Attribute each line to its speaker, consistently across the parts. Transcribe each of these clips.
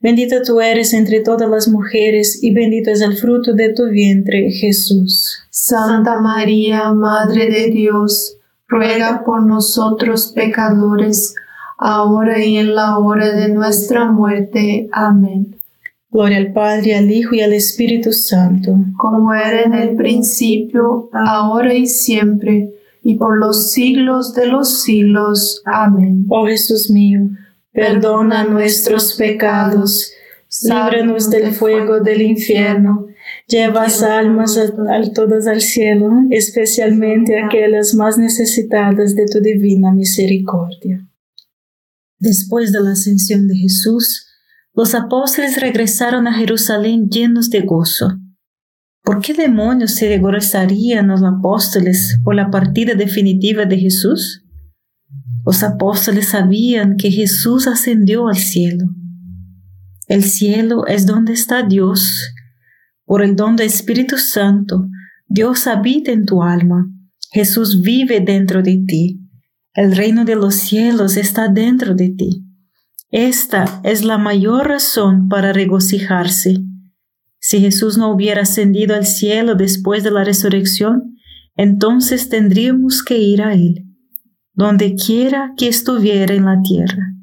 Speaker 1: Bendita tú eres entre todas las mujeres y bendito es el fruto de tu vientre, Jesús.
Speaker 2: Santa María, Madre de Dios, ruega por nosotros pecadores, ahora y en la hora de nuestra muerte. Amén.
Speaker 1: Gloria al Padre, al Hijo y al Espíritu Santo.
Speaker 2: Como era en el principio, ahora y siempre, y por los siglos de los siglos. Amén.
Speaker 1: Oh Jesús mío perdona nuestros pecados, líbranos del fuego del infierno, lleva almas a, todas al cielo, especialmente aquellas más necesitadas de tu divina misericordia. Después de la ascensión de Jesús, los apóstoles regresaron a Jerusalén llenos de gozo. ¿Por qué demonios se regocijarían los apóstoles por la partida definitiva de Jesús? Los apóstoles sabían que Jesús ascendió al cielo. El cielo es donde está Dios. Por el don del Espíritu Santo, Dios habita en tu alma. Jesús vive dentro de ti. El reino de los cielos está dentro de ti. Esta es la mayor razón para regocijarse. Si Jesús no hubiera ascendido al cielo después de la resurrección, entonces tendríamos que ir a Él donde quiera que estuviera en la tierra.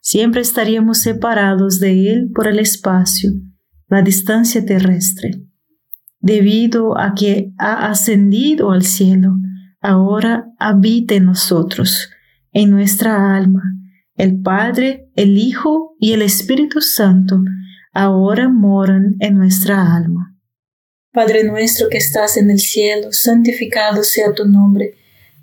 Speaker 1: Siempre estaríamos separados de Él por el espacio, la distancia terrestre. Debido a que ha ascendido al cielo, ahora habita en nosotros, en nuestra alma. El Padre, el Hijo y el Espíritu Santo ahora moran en nuestra alma. Padre nuestro que estás en el cielo, santificado sea tu nombre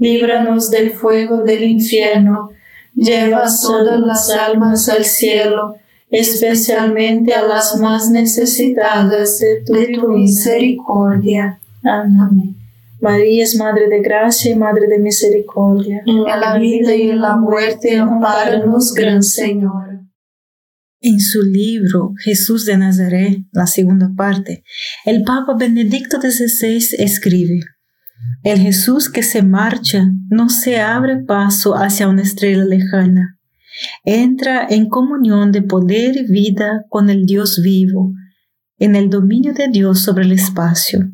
Speaker 1: líbranos del fuego del infierno, lleva todas las almas al cielo, especialmente a las más necesitadas de tu, misericordia. Amén. María es Madre de Gracia y Madre de Misericordia.
Speaker 2: En la vida y en la muerte, amparanos, Gran Señor.
Speaker 1: En su libro Jesús de Nazaret, la segunda parte, el Papa Benedicto XVI escribe, El Jesús que se marcha no se abre paso hacia una estrella lejana, entra en comunión de poder y vida con el Dios vivo, en el dominio de Dios sobre el espacio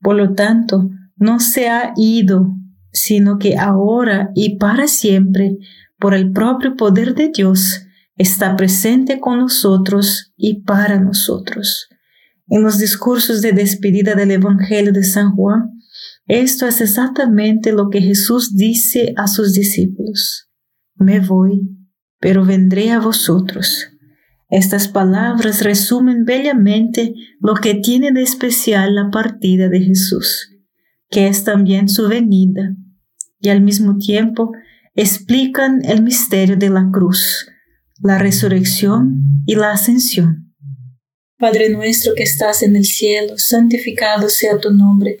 Speaker 1: por lo tanto, no se ha ido, sino que ahora y para siempre, por el propio poder de Dios, está presente con nosotros y para nosotros. En los discursos de despedida del Evangelio de San Juan, esto es exactamente lo que Jesús dice a sus discípulos. Me voy, pero vendré a vosotros. Estas palabras resumen bellamente lo que tiene de especial la partida de Jesús, que es también su venida, y al mismo tiempo explican el misterio de la cruz, la resurrección y la ascensión. Padre nuestro que estás en el cielo, santificado sea tu nombre.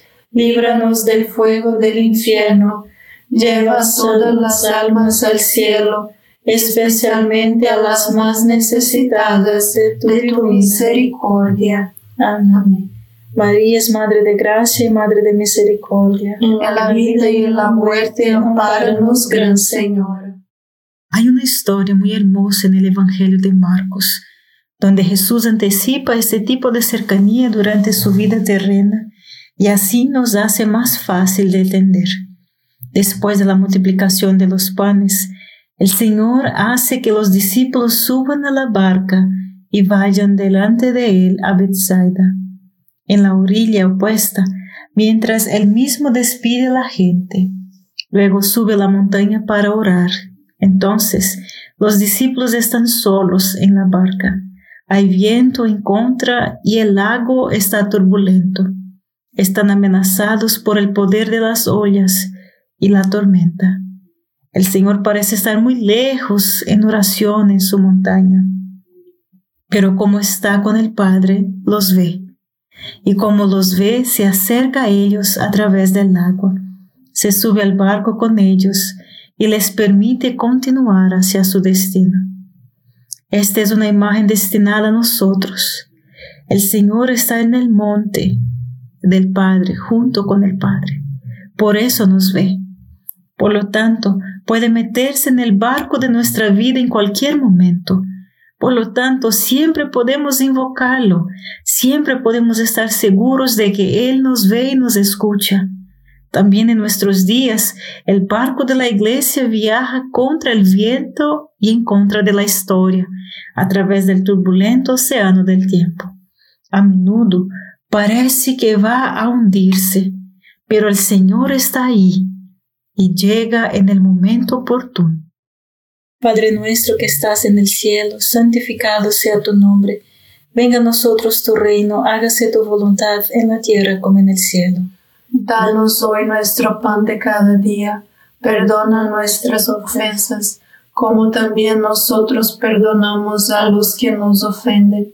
Speaker 1: líbranos del fuego del infierno, lleva todas las almas al cielo, especialmente a las más necesitadas de tu, misericordia. Amén. María es Madre de Gracia y Madre de Misericordia.
Speaker 2: En la vida y en la muerte, amparanos, Gran Señor.
Speaker 3: Hay una historia muy hermosa en el Evangelio de Marcos, donde Jesús anticipa este tipo de cercanía durante su vida terrena y así nos hace más fácil de entender. Después de la multiplicación de los panes, el Señor hace que los discípulos suban a la barca y vayan delante de él a Bethsaida, en la orilla opuesta, mientras él mismo despide a la gente. Luego sube a la montaña para orar. Entonces los discípulos están solos en la barca. Hay viento en contra y el lago está turbulento. Están amenazados por el poder de las ollas y la tormenta. El Señor parece estar muy lejos en oración en su montaña, pero como está con el Padre, los ve. Y como los ve, se acerca a ellos a través del agua, se sube al barco con ellos y les permite continuar hacia su destino. Esta es una imagen destinada a nosotros. El Señor está en el monte, del Padre junto con el Padre. Por eso nos ve. Por lo tanto, puede meterse en el barco de nuestra vida en cualquier momento. Por lo tanto, siempre podemos invocarlo, siempre podemos estar seguros de que Él nos ve y nos escucha. También en nuestros días, el barco de la iglesia viaja contra el viento y en contra de la historia, a través del turbulento océano del tiempo. A menudo parece que va a hundirse, pero el Señor está ahí y llega en el momento oportuno.
Speaker 1: Padre nuestro que estás en el cielo, santificado sea tu nombre. Venga a nosotros tu reino, hágase tu voluntad en la tierra como en el cielo.
Speaker 2: Danos hoy nuestro pan de cada día, perdona nuestras ofensas, como también nosotros perdonamos a los que nos ofenden.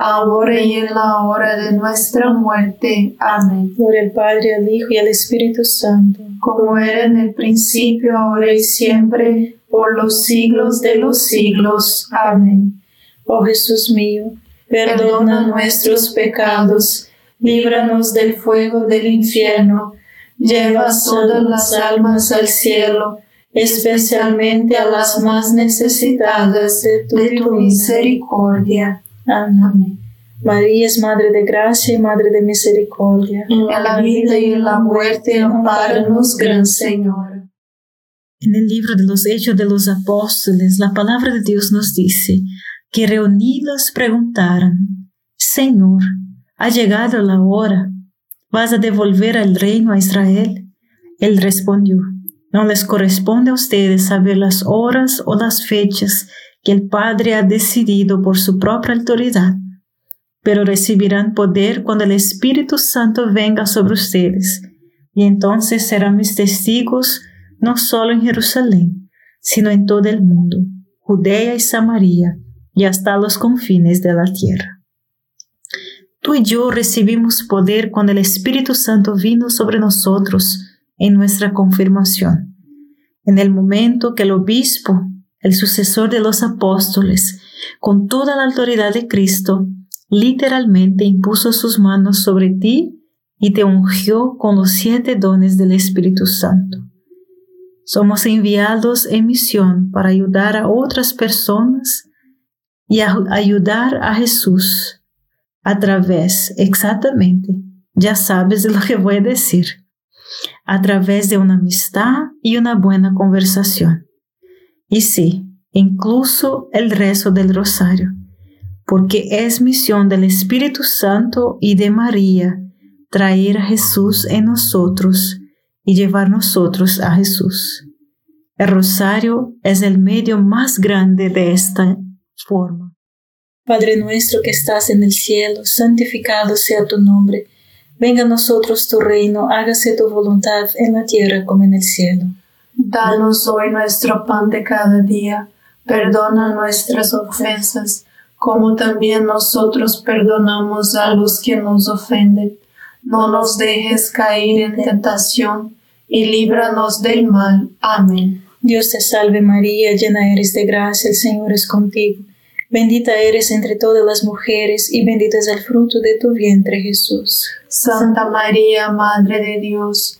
Speaker 2: ahora y en la hora de nuestra muerte. Amén.
Speaker 1: Por el Padre, al Hijo y al Espíritu Santo,
Speaker 2: como era en el principio, ahora y siempre, por los siglos de los siglos. Amén.
Speaker 1: Oh Jesús mío, perdona nuestros pecados líbranos del fuego del infierno, lleva todas las almas al cielo, especialmente a las más necesitadas de tu, misericordia. Amén. María es Madre de Gracia y Madre de Misericordia.
Speaker 2: En la vida y en la muerte, amparanos, Gran Señor.
Speaker 3: En el libro de los Hechos de los Apóstoles, la palabra de Dios nos dice que reunidos preguntaron, Señor, ha llegado la hora. ¿Vas a devolver el reino a Israel? Él respondió, No les corresponde a ustedes saber las horas o las fechas que el Padre ha decidido por su propia autoridad, pero recibirán poder cuando el Espíritu Santo venga sobre ustedes, y entonces serán mis testigos no solo en Jerusalén, sino en todo el mundo, Judea y Samaria, y hasta los confines de la tierra. Tú y yo recibimos poder cuando el Espíritu Santo vino sobre nosotros en nuestra confirmación. En el momento que el obispo, el sucesor de los apóstoles, con toda la autoridad de Cristo, literalmente impuso sus manos sobre ti y te ungió con los siete dones del Espíritu Santo. Somos enviados en misión para ayudar a otras personas y ayudar a Jesús a través, exactamente, ya sabes lo que voy a decir, a través de una amistad y una buena conversación. Y sí, incluso el rezo del rosario, porque es misión del Espíritu Santo y de María traer a Jesús en nosotros y llevar nosotros a Jesús. El rosario es el medio más grande de esta forma.
Speaker 1: Padre nuestro que estás en el cielo, santificado sea tu nombre. Venga a nosotros tu reino, hágase tu voluntad en la tierra como en el cielo.
Speaker 2: Danos hoy nuestro pan de cada día. Perdona nuestras ofensas, como también nosotros perdonamos a los que nos ofenden no nos dejes caer en tentación, y líbranos del mal. Amén.
Speaker 1: Dios te salve María, llena eres de gracia, el Señor es contigo. Bendita eres entre todas las mujeres, y bendito es el fruto de tu vientre Jesús.
Speaker 2: Santa María, Madre de Dios,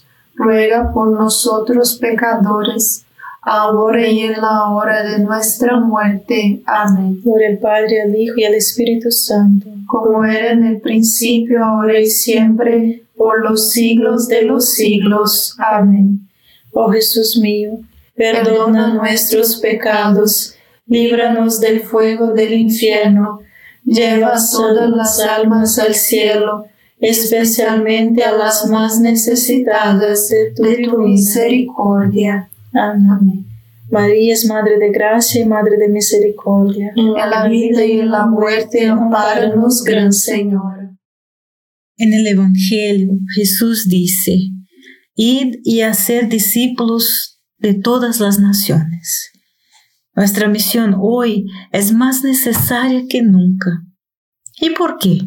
Speaker 2: ruega por nosotros pecadores, ahora y en la hora de nuestra muerte. Amén.
Speaker 1: Por el Padre, el Hijo y el Espíritu Santo,
Speaker 2: como era en el principio, ahora y siempre, por los siglos de los siglos. Amén.
Speaker 1: Oh Jesús mío, perdona nuestros pecados, líbranos del fuego del infierno, lleva todas las almas al cielo, especialmente a las más necesitadas de tu, misericordia. Amén. María es Madre de Gracia y Madre de Misericordia.
Speaker 2: En la vida y en la muerte, amparanos, Gran Señor.
Speaker 3: En el Evangelio, Jesús dice, Id y hacer discípulos de todas las naciones. Nuestra misión hoy es más necesaria que nunca. ¿Y por qué?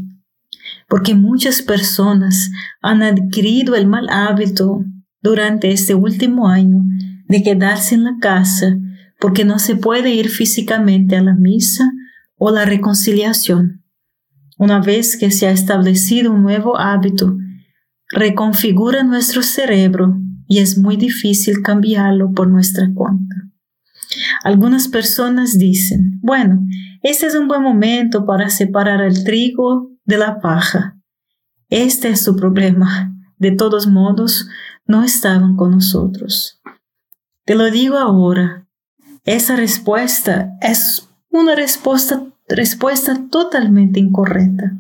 Speaker 3: Porque muchas personas han adquirido el mal hábito durante este último año de quedarse en la casa porque no se puede ir físicamente a la misa o la reconciliación. Una vez que se ha establecido un nuevo hábito, reconfigura nuestro cerebro y es muy difícil cambiarlo por nuestra cuenta. Algunas personas dicen, bueno, este es un buen momento para separar el trigo de la paja. Este es su problema. De todos modos, no estaban con nosotros. Te lo digo ahora, esa respuesta es una respuesta, respuesta totalmente incorrecta.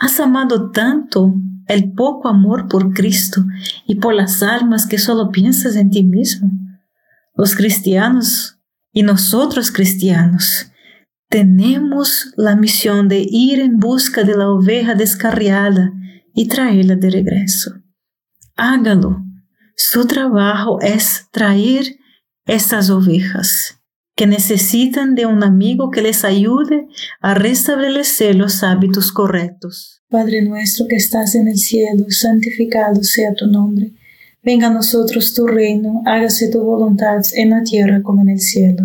Speaker 3: Has amado tanto el poco amor por Cristo y por las almas que solo piensas en ti mismo. Los cristianos y nosotros cristianos tenemos la misión de ir en busca de la oveja descarriada y traerla de regreso. Hágalo su trabajo es traer estas ovejas que necesitan de un amigo que les ayude a restablecer los hábitos correctos.
Speaker 1: Padre nuestro que estás en el cielo, santificado sea tu nombre. Venga a nosotros tu reino, hágase tu voluntad en la tierra como en el cielo.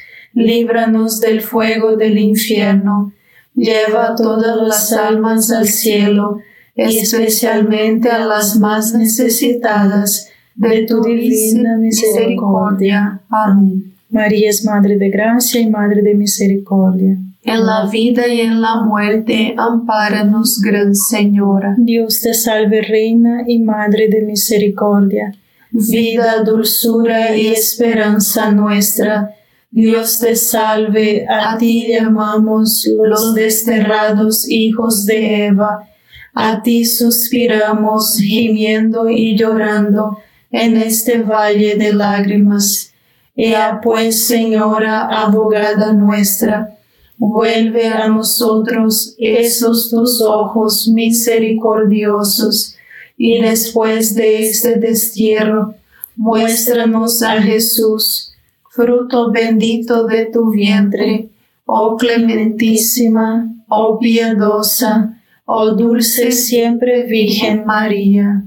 Speaker 1: líbranos del fuego del infierno, lleva todas las almas al cielo, especialmente a las más necesitadas de tu divina misericordia. Amén. María es Madre de Gracia y Madre de Misericordia.
Speaker 2: En la vida y en la muerte, ampáranos, Gran Señora.
Speaker 1: Dios te salve, Reina y Madre de Misericordia. Vida, dulzura y esperanza nuestra Dios te salve, a ti llamamos los desterrados hijos de Eva, a ti suspiramos gimiendo y llorando en este valle de lágrimas. Ea pues, Señora, abogada nuestra, vuelve a nosotros esos tus ojos misericordiosos, y después de este destierro, muéstranos a Jesús fruto bendito de tu vientre, oh clementísima, oh piadosa, oh dulce siempre Virgen María.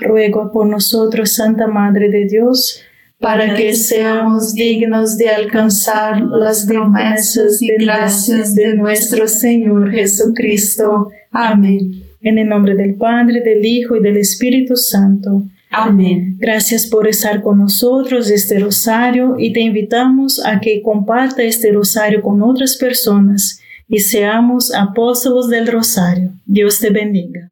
Speaker 1: Ruego por nosotros, Santa Madre de Dios, para que seamos dignos de alcanzar las promesas y gracias de nuestro Señor Jesucristo. Amén. En el nombre del Padre, del Hijo y del Espíritu Santo.
Speaker 2: Amén.
Speaker 1: Gracias por estar con nosotros este rosario y te invitamos a que comparta este rosario con otras personas y seamos apóstolos del rosario. Dios te bendiga.